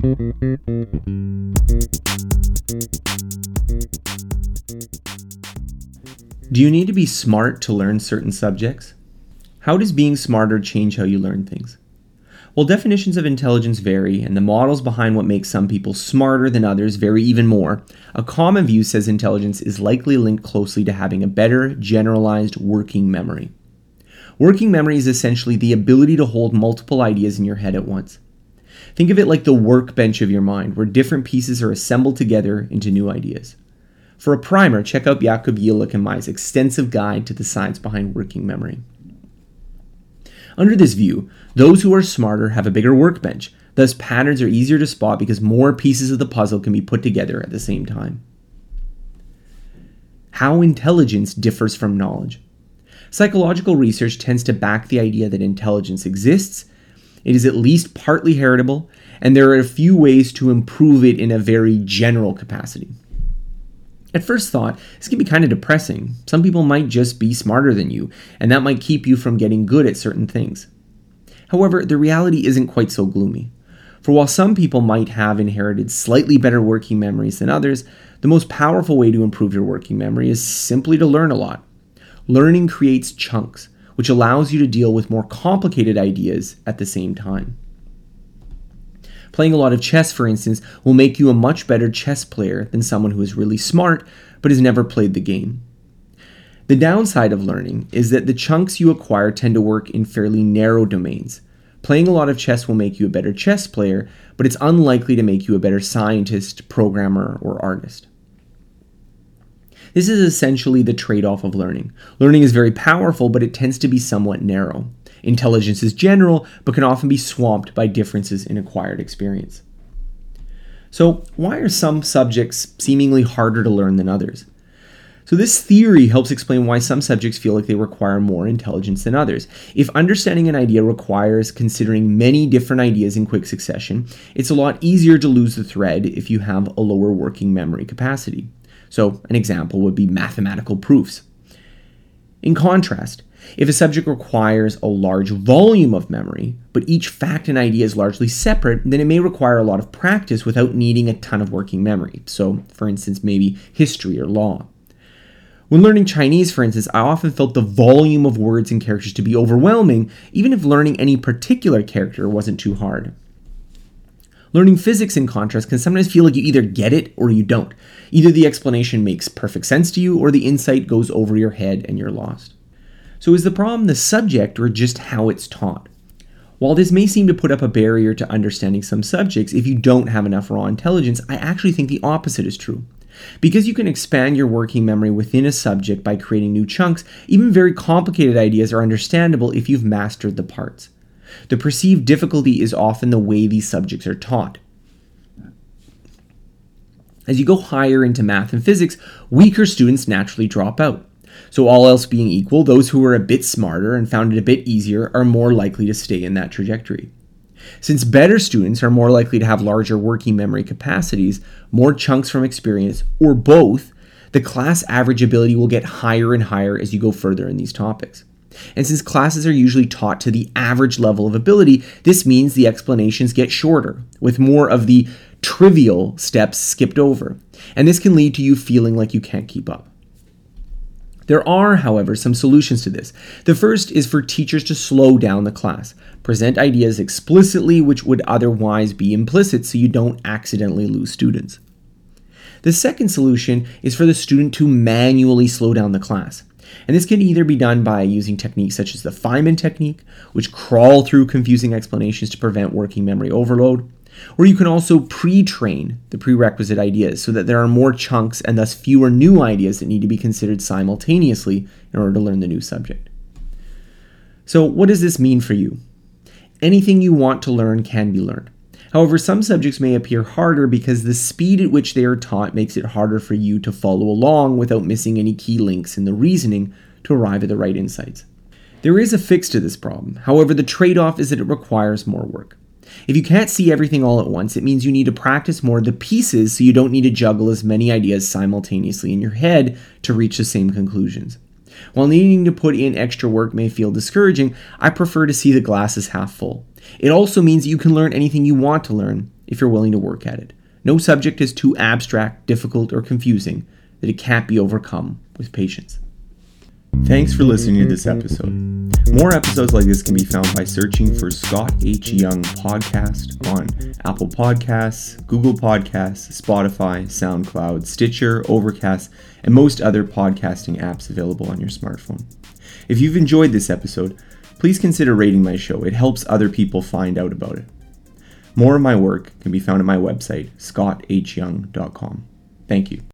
Do you need to be smart to learn certain subjects? How does being smarter change how you learn things? While definitions of intelligence vary and the models behind what makes some people smarter than others vary even more, a common view says intelligence is likely linked closely to having a better, generalized working memory. Working memory is essentially the ability to hold multiple ideas in your head at once. Think of it like the workbench of your mind, where different pieces are assembled together into new ideas. For a primer, check out Jakob Jelinek and Mai's extensive guide to the science behind working memory. Under this view, those who are smarter have a bigger workbench, thus, patterns are easier to spot because more pieces of the puzzle can be put together at the same time. How intelligence differs from knowledge. Psychological research tends to back the idea that intelligence exists, it is at least partly heritable, and there are a few ways to improve it in a very general capacity. At first thought, this can be kind of depressing. Some people might just be smarter than you, and that might keep you from getting good at certain things. However, the reality isn't quite so gloomy. For while some people might have inherited slightly better working memories than others, the most powerful way to improve your working memory is simply to learn a lot. Learning creates chunks, which allows you to deal with more complicated ideas at the same time. Playing a lot of chess, for instance, will make you a much better chess player than someone who is really smart but has never played the game. The downside of learning is that the chunks you acquire tend to work in fairly narrow domains. Playing a lot of chess will make you a better chess player, but it's unlikely to make you a better scientist, programmer, or artist. This is essentially the trade off of learning. Learning is very powerful, but it tends to be somewhat narrow. Intelligence is general, but can often be swamped by differences in acquired experience. So, why are some subjects seemingly harder to learn than others? So, this theory helps explain why some subjects feel like they require more intelligence than others. If understanding an idea requires considering many different ideas in quick succession, it's a lot easier to lose the thread if you have a lower working memory capacity. So, an example would be mathematical proofs. In contrast, if a subject requires a large volume of memory, but each fact and idea is largely separate, then it may require a lot of practice without needing a ton of working memory. So, for instance, maybe history or law. When learning Chinese, for instance, I often felt the volume of words and characters to be overwhelming, even if learning any particular character wasn't too hard. Learning physics, in contrast, can sometimes feel like you either get it or you don't. Either the explanation makes perfect sense to you, or the insight goes over your head and you're lost. So, is the problem the subject or just how it's taught? While this may seem to put up a barrier to understanding some subjects if you don't have enough raw intelligence, I actually think the opposite is true. Because you can expand your working memory within a subject by creating new chunks, even very complicated ideas are understandable if you've mastered the parts. The perceived difficulty is often the way these subjects are taught. As you go higher into math and physics, weaker students naturally drop out. So, all else being equal, those who are a bit smarter and found it a bit easier are more likely to stay in that trajectory. Since better students are more likely to have larger working memory capacities, more chunks from experience, or both, the class average ability will get higher and higher as you go further in these topics. And since classes are usually taught to the average level of ability, this means the explanations get shorter, with more of the trivial steps skipped over. And this can lead to you feeling like you can't keep up. There are, however, some solutions to this. The first is for teachers to slow down the class, present ideas explicitly which would otherwise be implicit so you don't accidentally lose students. The second solution is for the student to manually slow down the class. And this can either be done by using techniques such as the Feynman technique, which crawl through confusing explanations to prevent working memory overload, or you can also pre train the prerequisite ideas so that there are more chunks and thus fewer new ideas that need to be considered simultaneously in order to learn the new subject. So, what does this mean for you? Anything you want to learn can be learned. However, some subjects may appear harder because the speed at which they are taught makes it harder for you to follow along without missing any key links in the reasoning to arrive at the right insights. There is a fix to this problem, however, the trade off is that it requires more work. If you can't see everything all at once, it means you need to practice more of the pieces so you don't need to juggle as many ideas simultaneously in your head to reach the same conclusions. While needing to put in extra work may feel discouraging, I prefer to see the glass as half full. It also means that you can learn anything you want to learn if you're willing to work at it. No subject is too abstract, difficult, or confusing that it can't be overcome with patience. Thanks for listening to this episode. More episodes like this can be found by searching for Scott H. Young Podcast on Apple Podcasts, Google Podcasts, Spotify, SoundCloud, Stitcher, Overcast, and most other podcasting apps available on your smartphone. If you've enjoyed this episode, please consider rating my show. It helps other people find out about it. More of my work can be found at my website, scotthyoung.com. Thank you.